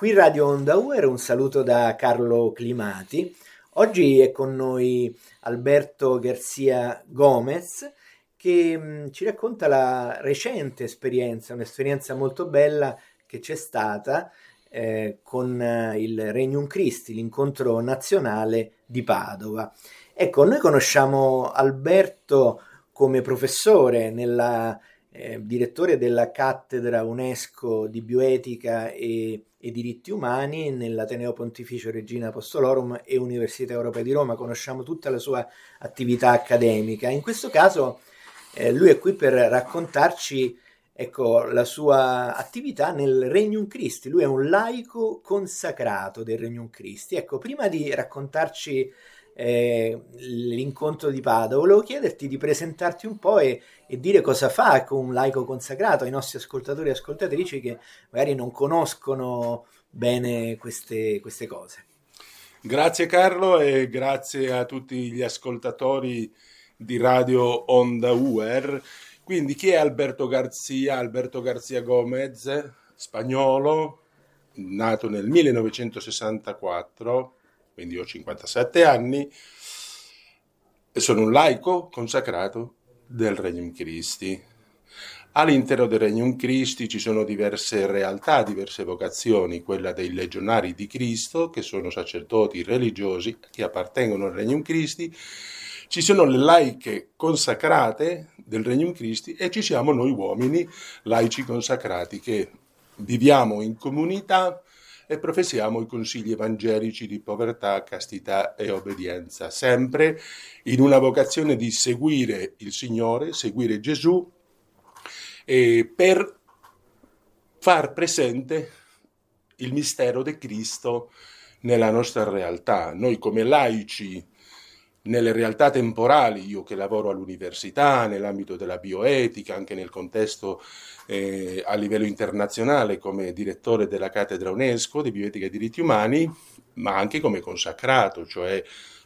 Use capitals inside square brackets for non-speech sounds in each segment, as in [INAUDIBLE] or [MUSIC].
Qui Radio Onda UR, un saluto da Carlo Climati. Oggi è con noi Alberto Garcia Gomez che mm, ci racconta la recente esperienza, un'esperienza molto bella che c'è stata eh, con eh, il Regnum Christi, l'incontro nazionale di Padova. Ecco, noi conosciamo Alberto come professore nella eh, direttore della cattedra UNESCO di bioetica e, e, diritti umani nell'Ateneo Pontificio Regina Apostolorum e Università Europea di Roma, conosciamo tutta la sua attività accademica. In questo caso eh, lui è qui per raccontarci ecco, la sua attività nel Regnum Christi, lui è un laico consacrato del Regnum Christi. Ecco, prima di raccontarci eh, l'incontro di Padova, volevo chiederti di presentarti un po' e, e dire cosa fa con un laico consacrato ai nostri ascoltatori e ascoltatrici che magari non conoscono bene queste, queste cose. Grazie Carlo e grazie a tutti gli ascoltatori di Radio Onda UR. Quindi chi è Alberto Garzia? Alberto Garzia Gomez, spagnolo, nato nel 1964 quindi ho 57 anni, e sono un laico consacrato del Regnum Christi. All'interno del Regnum Christi ci sono diverse realtà, diverse vocazioni, quella dei legionari di Cristo, che sono sacerdoti religiosi che appartengono al Regnum Christi, ci sono le laiche consacrate del Regnum Christi e ci siamo noi uomini laici consacrati che viviamo in comunità e professiamo i consigli evangelici di povertà, castità e obbedienza, sempre in una vocazione di seguire il Signore, seguire Gesù, e per far presente il mistero di Cristo nella nostra realtà. Noi come laici nelle realtà temporali, io che lavoro all'università, nell'ambito della bioetica, anche nel contesto eh, a livello internazionale come direttore della cattedra UNESCO di bioetica e diritti umani, ma anche come consacrato, cioè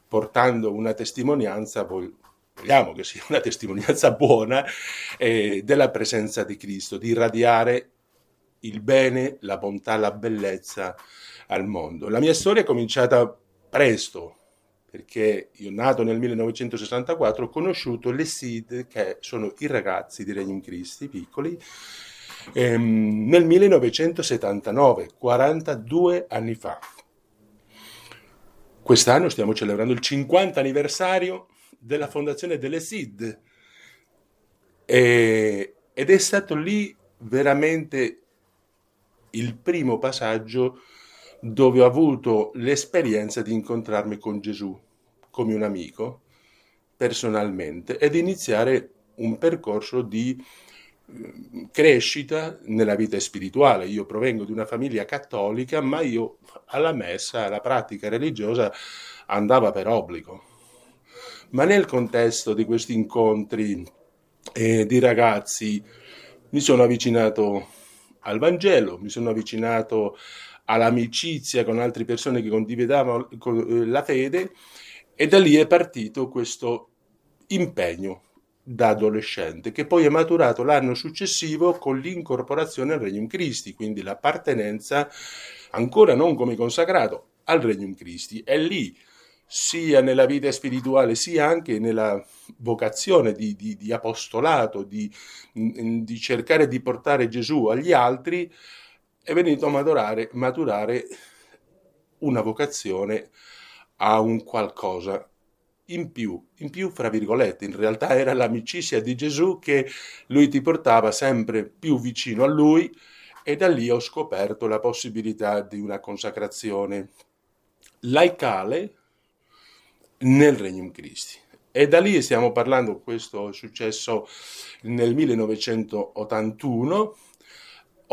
portando una testimonianza, vogliamo che sia una testimonianza buona, eh, della presenza di Cristo, di irradiare il bene, la bontà, la bellezza al mondo. La mia storia è cominciata presto, perché io nato nel 1964 ho conosciuto le SID, che sono i ragazzi di Regnum Christi, piccoli, ehm, nel 1979, 42 anni fa. Quest'anno stiamo celebrando il 50 anniversario della fondazione delle SID e, ed è stato lì veramente il primo passaggio dove ho avuto l'esperienza di incontrarmi con Gesù come un amico personalmente ed iniziare un percorso di mm, crescita nella vita spirituale. Io provengo di una famiglia cattolica, ma io alla messa, alla pratica religiosa andava per obbligo. Ma nel contesto di questi incontri eh, di ragazzi mi sono avvicinato al Vangelo, mi sono avvicinato all'amicizia con altre persone che condividevano eh, la fede e da lì è partito questo impegno da adolescente che poi è maturato l'anno successivo con l'incorporazione al Regnum Christi, quindi l'appartenenza ancora non come consacrato al Regnum Christi. È lì sia nella vita spirituale sia anche nella vocazione di, di, di apostolato, di, di cercare di portare Gesù agli altri, è venuto a maturare, maturare una vocazione a un qualcosa in più, in più fra virgolette, in realtà era l'amicizia di Gesù che lui ti portava sempre più vicino a lui e da lì ho scoperto la possibilità di una consacrazione laicale nel Regnum Christi. E da lì stiamo parlando, questo è successo nel 1981,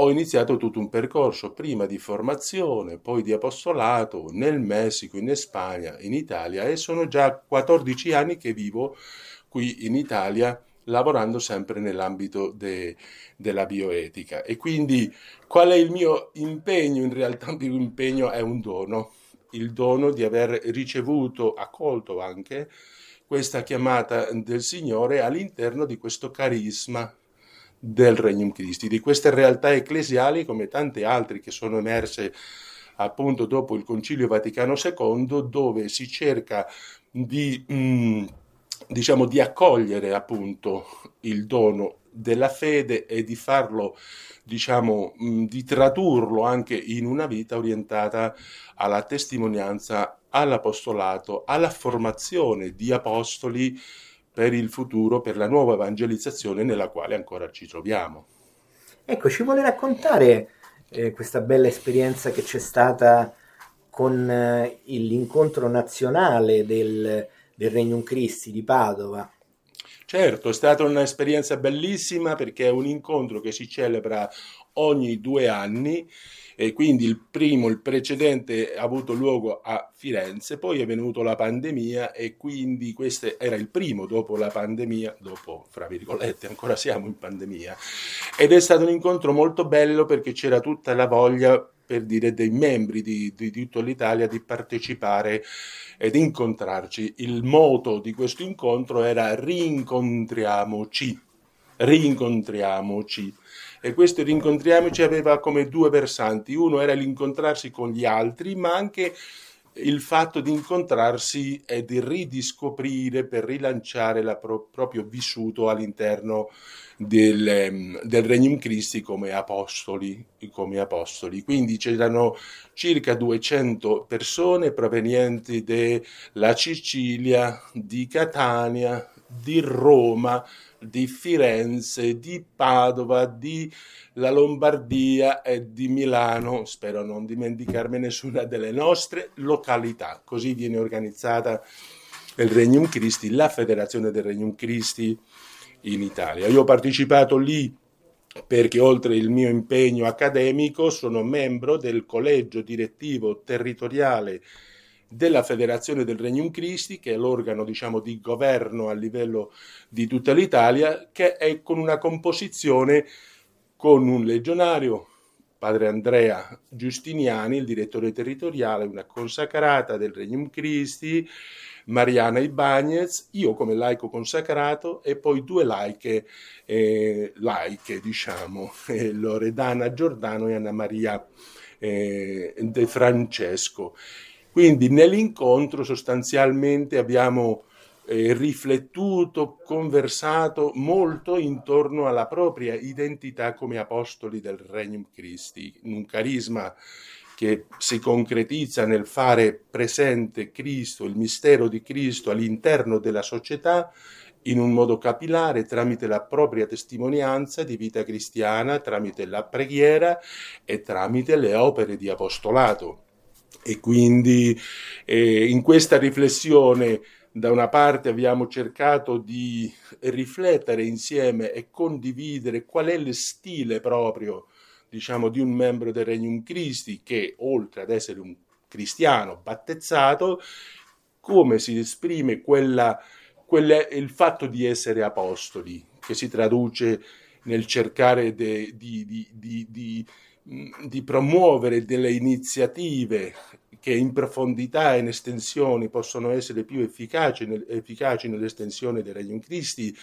ho iniziato tutto un percorso prima di formazione, poi di apostolato nel Messico, in Spagna, in Italia e sono già 14 anni che vivo qui in Italia lavorando sempre nell'ambito de, della bioetica. E quindi qual è il mio impegno? In realtà il mio impegno è un dono, il dono di aver ricevuto, accolto anche questa chiamata del Signore all'interno di questo carisma del Regnum Christi, di queste realtà ecclesiali come tante altre che sono emerse appunto dopo il Concilio Vaticano II, dove si cerca di, mm, diciamo, di accogliere appunto il dono della fede e di farlo, diciamo, mm, di tradurlo anche in una vita orientata alla testimonianza, all'apostolato, alla formazione di apostoli per il futuro, per la nuova evangelizzazione nella quale ancora ci troviamo. Ecco, ci vuole raccontare eh, questa bella esperienza che c'è stata con eh, l'incontro nazionale del, del Regnum Christi di Padova. Certo, è stata un'esperienza bellissima perché è un incontro che si celebra ogni due anni e quindi il primo, il precedente ha avuto luogo a Firenze, poi è venuta la pandemia e quindi questo era il primo dopo la pandemia, dopo fra virgolette ancora siamo in pandemia ed è stato un incontro molto bello perché c'era tutta la voglia per dire dei membri di, di, tutta l'Italia di partecipare ed incontrarci. Il moto di questo incontro era rincontriamoci, rincontriamoci e questo rincontriamoci aveva come due versanti. Uno era l'incontrarsi con gli altri, ma anche il fatto di incontrarsi e di ridiscoprire per rilanciare il pro- proprio vissuto all'interno del, ehm, del Regnum Christi come apostoli, come apostoli. Quindi c'erano circa 200 persone provenienti dalla Sicilia, di Catania, di Roma, di Firenze, di Padova, di la Lombardia e di Milano, spero non dimenticarmi nessuna delle nostre località. Così viene organizzata il Regnum Christi, la federazione del Regnum Christi in Italia. Io ho partecipato lì perché oltre il mio impegno accademico sono membro del collegio direttivo territoriale della Federazione del Regnum Christi, che è l'organo diciamo, di governo a livello di tutta l'Italia, che è con una composizione con un legionario, padre Andrea Giustiniani, il direttore territoriale, una consacrata del Regnum Christi, Mariana Ibagnez, io come laico consacrato e poi due laiche, eh, laiche diciamo, [LAUGHS] eh, Loredana Giordano e Anna Maria eh, De Francesco. Quindi nell'incontro sostanzialmente abbiamo eh, riflettuto, conversato molto intorno alla propria identità come apostoli del Regnum Christi, un carisma che si concretizza nel fare presente Cristo, il mistero di Cristo all'interno della società in un modo capillare tramite la propria testimonianza di vita cristiana, tramite la preghiera e tramite le opere di apostolato. E quindi eh, in questa riflessione da una parte abbiamo cercato di riflettere insieme e condividere qual è il stile proprio, diciamo, di un membro del Regnum Christi che oltre ad essere un cristiano battezzato, come si esprime quella, quella, il fatto di essere apostoli, che si traduce nel cercare de, di, di, di, di promuovere delle iniziative che in profondità e in estensioni possono essere più efficaci, efficaci nell'estensione del Regno Cristi,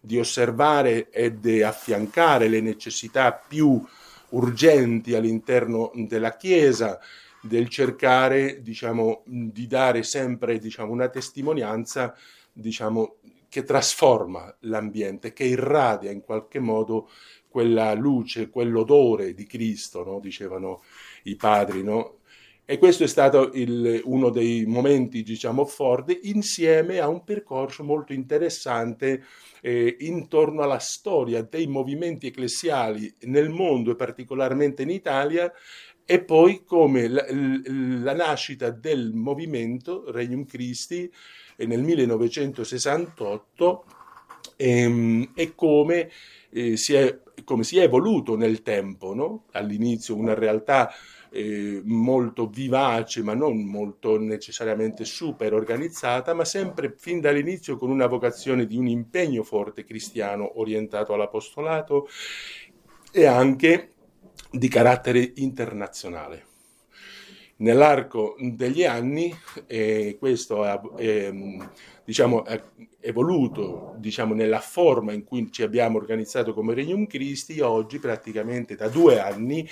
di osservare e di affiancare le necessità più urgenti all'interno della Chiesa, del cercare diciamo, di dare sempre diciamo, una testimonianza diciamo, che trasforma l'ambiente, che irradia in qualche modo quella luce, quell'odore di Cristo, no? dicevano i padri, no? E questo è stato il, uno dei momenti, diciamo, forti, insieme a un percorso molto interessante eh, intorno alla storia dei movimenti ecclesiali nel mondo e particolarmente in Italia e poi come la, la nascita del movimento Regnum Christi eh, nel 1968 ehm, e come, eh, si è, come si è evoluto nel tempo, no? all'inizio una realtà eh, molto vivace, ma non molto necessariamente super organizzata, ma sempre fin dall'inizio con una vocazione di un impegno forte cristiano orientato all'apostolato e anche di carattere internazionale. Nell'arco degli anni eh, questo è, è, diciamo, è evoluto diciamo, nella forma in cui ci abbiamo organizzato come Regnum Christi, oggi praticamente da due anni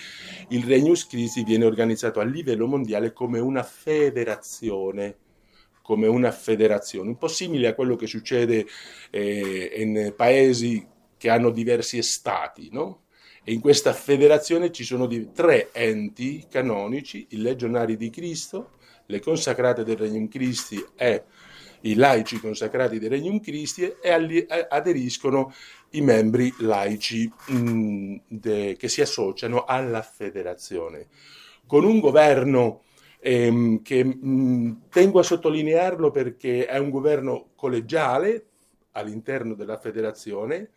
il Regnum Christi viene organizzato a livello mondiale come una federazione come una federazione, un po' simile a quello che succede eh, in paesi che hanno diversi stati, no? E in questa federazione ci sono tre enti canonici, i legionari di Cristo, le consacrate del Regnum Christi e i laici consacrati del Regnum Christi e aderiscono i membri laici mh, mm, de, che si associano alla federazione. Con un governo ehm, che mh, mm, tengo a sottolinearlo perché è un governo collegiale all'interno della federazione,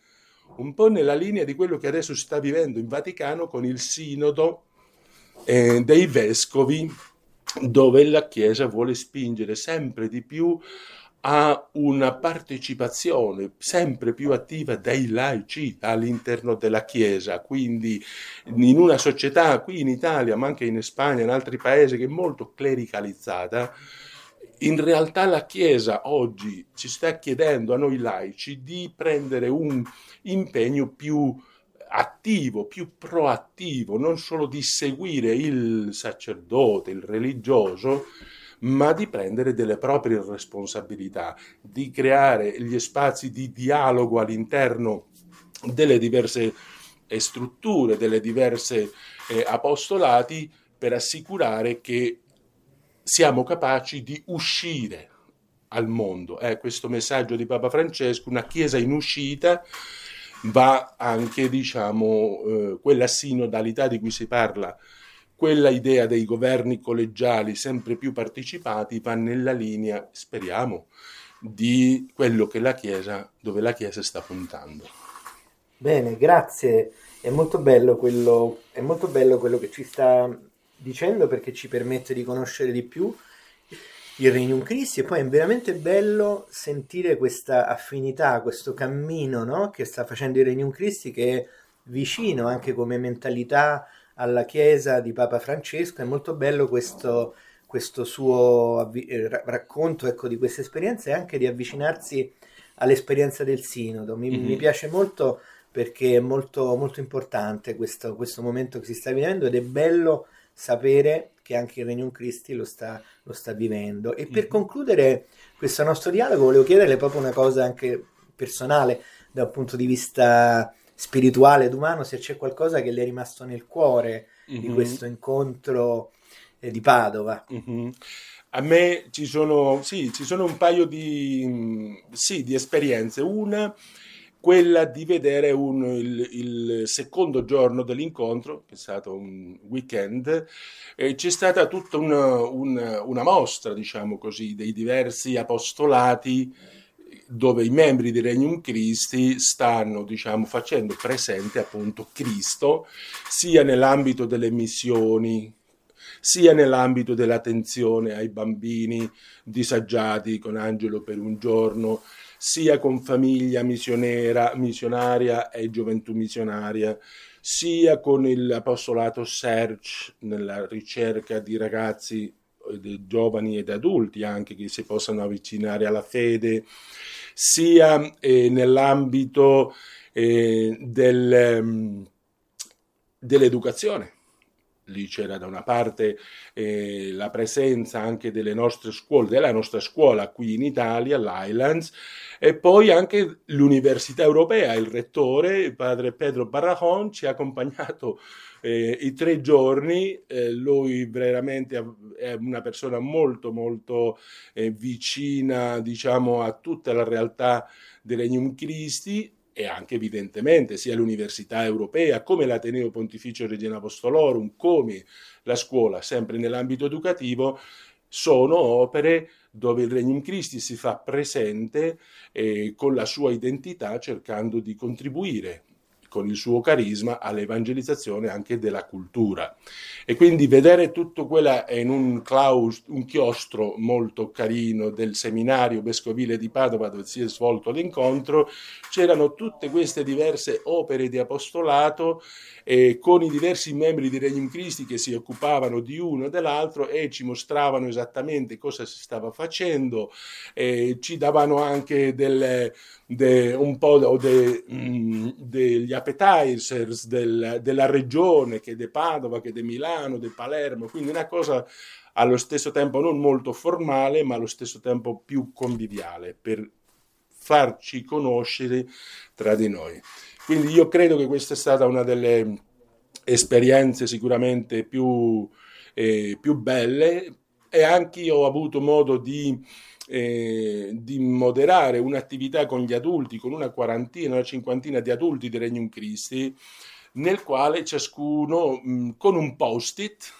un po' nella linea di quello che adesso si sta vivendo in Vaticano con il sinodo eh, dei vescovi, dove la Chiesa vuole spingere sempre di più a una partecipazione sempre più attiva dei laici all'interno della Chiesa, quindi in una società qui in Italia, ma anche in Spagna, in altri paesi, che è molto clericalizzata, in realtà la Chiesa oggi ci sta chiedendo a noi laici di prendere un impegno più attivo, più proattivo, non solo di seguire il sacerdote, il religioso, ma di prendere delle proprie responsabilità, di creare gli spazi di dialogo all'interno delle diverse eh, strutture, delle diverse eh, apostolati per assicurare che siamo capaci di uscire al mondo. È questo messaggio di Papa Francesco, una Chiesa in uscita, va anche, diciamo, eh, quella sinodalità di cui si parla, quella idea dei governi collegiali sempre più partecipati va nella linea, speriamo, di quello che la Chiesa, dove la Chiesa sta puntando. Bene, grazie. È molto bello quello, è molto bello quello che ci sta dicendo perché ci permette di conoscere di più il Regnum Christi e poi è veramente bello sentire questa affinità, questo cammino no? che sta facendo il Regnum Christi che è vicino anche come mentalità alla Chiesa di Papa Francesco, è molto bello questo, questo suo eh, racconto ecco, di questa esperienza e anche di avvicinarsi all'esperienza del Sinodo. Mi, mm-hmm. mi piace molto perché è molto, molto importante questo, questo momento che si sta vivendo ed è bello sapere che anche il Regnum Christi lo sta, lo sta vivendo. E per mm-hmm. concludere questo nostro dialogo volevo chiederle proprio una cosa anche personale da un punto di vista spirituale ed umano, se c'è qualcosa che le è rimasto nel cuore mm-hmm. di questo incontro eh, di Padova. Mm-hmm. A me ci sono, sì, ci sono un paio di, sì, di esperienze. Una quella di vedere un, il, il, secondo giorno dell'incontro, che è stato un weekend, eh, c'è stata tutta una, una, una, mostra, diciamo così, dei diversi apostolati dove i membri di Regnum Christi stanno, diciamo, facendo presente appunto Cristo, sia nell'ambito delle missioni, sia nell'ambito dell'attenzione ai bambini disagiati con Angelo per un giorno, sia con famiglia missionera, missionaria e gioventù missionaria, sia con l'apostolato Search nella ricerca di ragazzi, di giovani ed adulti anche che si possano avvicinare alla fede, sia eh, nell'ambito eh, del, um, dell'educazione lì c'era da una parte eh, la presenza anche delle nostre scuole, della nostra scuola qui in Italia, l'Highlands, e poi anche l'Università Europea, il rettore, il padre Pedro Barrajon, ci ha accompagnato eh, i tre giorni, eh, lui veramente è una persona molto molto eh, vicina diciamo a tutta la realtà del Regnum Christi e anche evidentemente sia l'Università Europea come l'Ateneo Pontificio Regina Apostolorum, come la scuola, sempre nell'ambito educativo, sono opere dove il Regnum Christi si fa presente eh, con la sua identità cercando di contribuire con il suo carisma all'evangelizzazione anche della cultura. E quindi vedere tutto quello in un, claus, un chiostro molto carino del seminario vescovile di Padova dove si è svolto l'incontro, c'erano tutte queste diverse opere di apostolato eh, con i diversi membri di Regnum Christi che si occupavano di uno e dell'altro e ci mostravano esattamente cosa si stava facendo, eh, ci davano anche delle, de, un po' de, mm, degli appetizers del, della regione, che di Padova, che di Milano, di Palermo, quindi una cosa allo stesso tempo non molto formale, ma allo stesso tempo più conviviale, per farci conoscere tra di noi. Quindi io credo che questa è stata una delle esperienze sicuramente più, eh, più belle e anche io ho avuto modo di, eh, di, moderare un'attività con gli adulti, con una quarantina, una cinquantina di adulti di Regnum Christi, nel quale ciascuno mh, con un post-it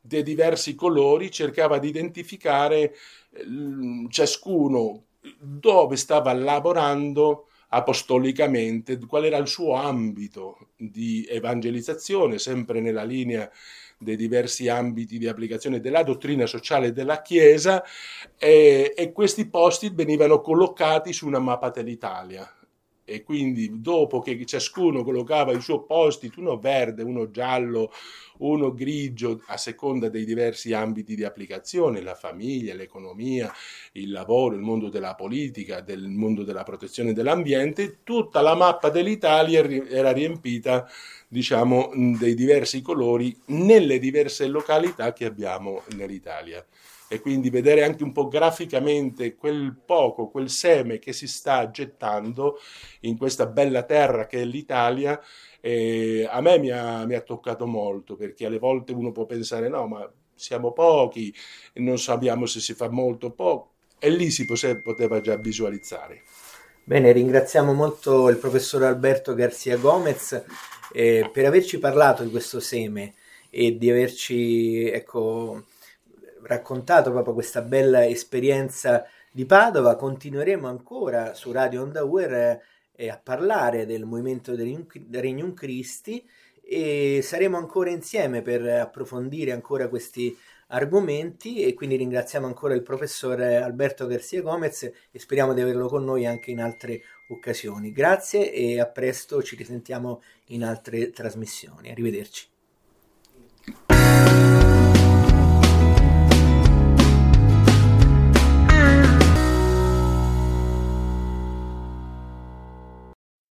di diversi colori cercava di identificare mh, ciascuno dove stava lavorando apostolicamente, qual era il suo ambito di evangelizzazione, sempre nella linea dei diversi ambiti di applicazione della dottrina sociale della Chiesa e, e questi posti venivano collocati su una mappa dell'Italia e quindi dopo che ciascuno collocava il suo post uno verde, uno giallo, uno grigio, a seconda dei diversi ambiti di applicazione, la famiglia, l'economia, il lavoro, il mondo della politica, del mondo della protezione dell'ambiente, tutta la mappa dell'Italia era riempita, diciamo, dei diversi colori nelle diverse località che abbiamo nell'Italia e quindi vedere anche un po' graficamente quel poco, quel seme che si sta gettando in questa bella terra che è l'Italia, eh, a me mi ha, mi ha, toccato molto perché alle volte uno può pensare no ma siamo pochi, non sappiamo se si fa molto o poco e lì si poteva già visualizzare. Bene, ringraziamo molto il professor Alberto Garcia Gomez eh, per averci parlato di questo seme e di averci ecco, raccontato proprio questa bella esperienza di Padova, continueremo ancora su Radio Onda Uer eh, a parlare del movimento del Regnum Christi e saremo ancora insieme per approfondire ancora questi argomenti e quindi ringraziamo ancora il professor Alberto Garcia Gomez e speriamo di averlo con noi anche in altre occasioni. Grazie e a presto, ci risentiamo in altre trasmissioni. Arrivederci.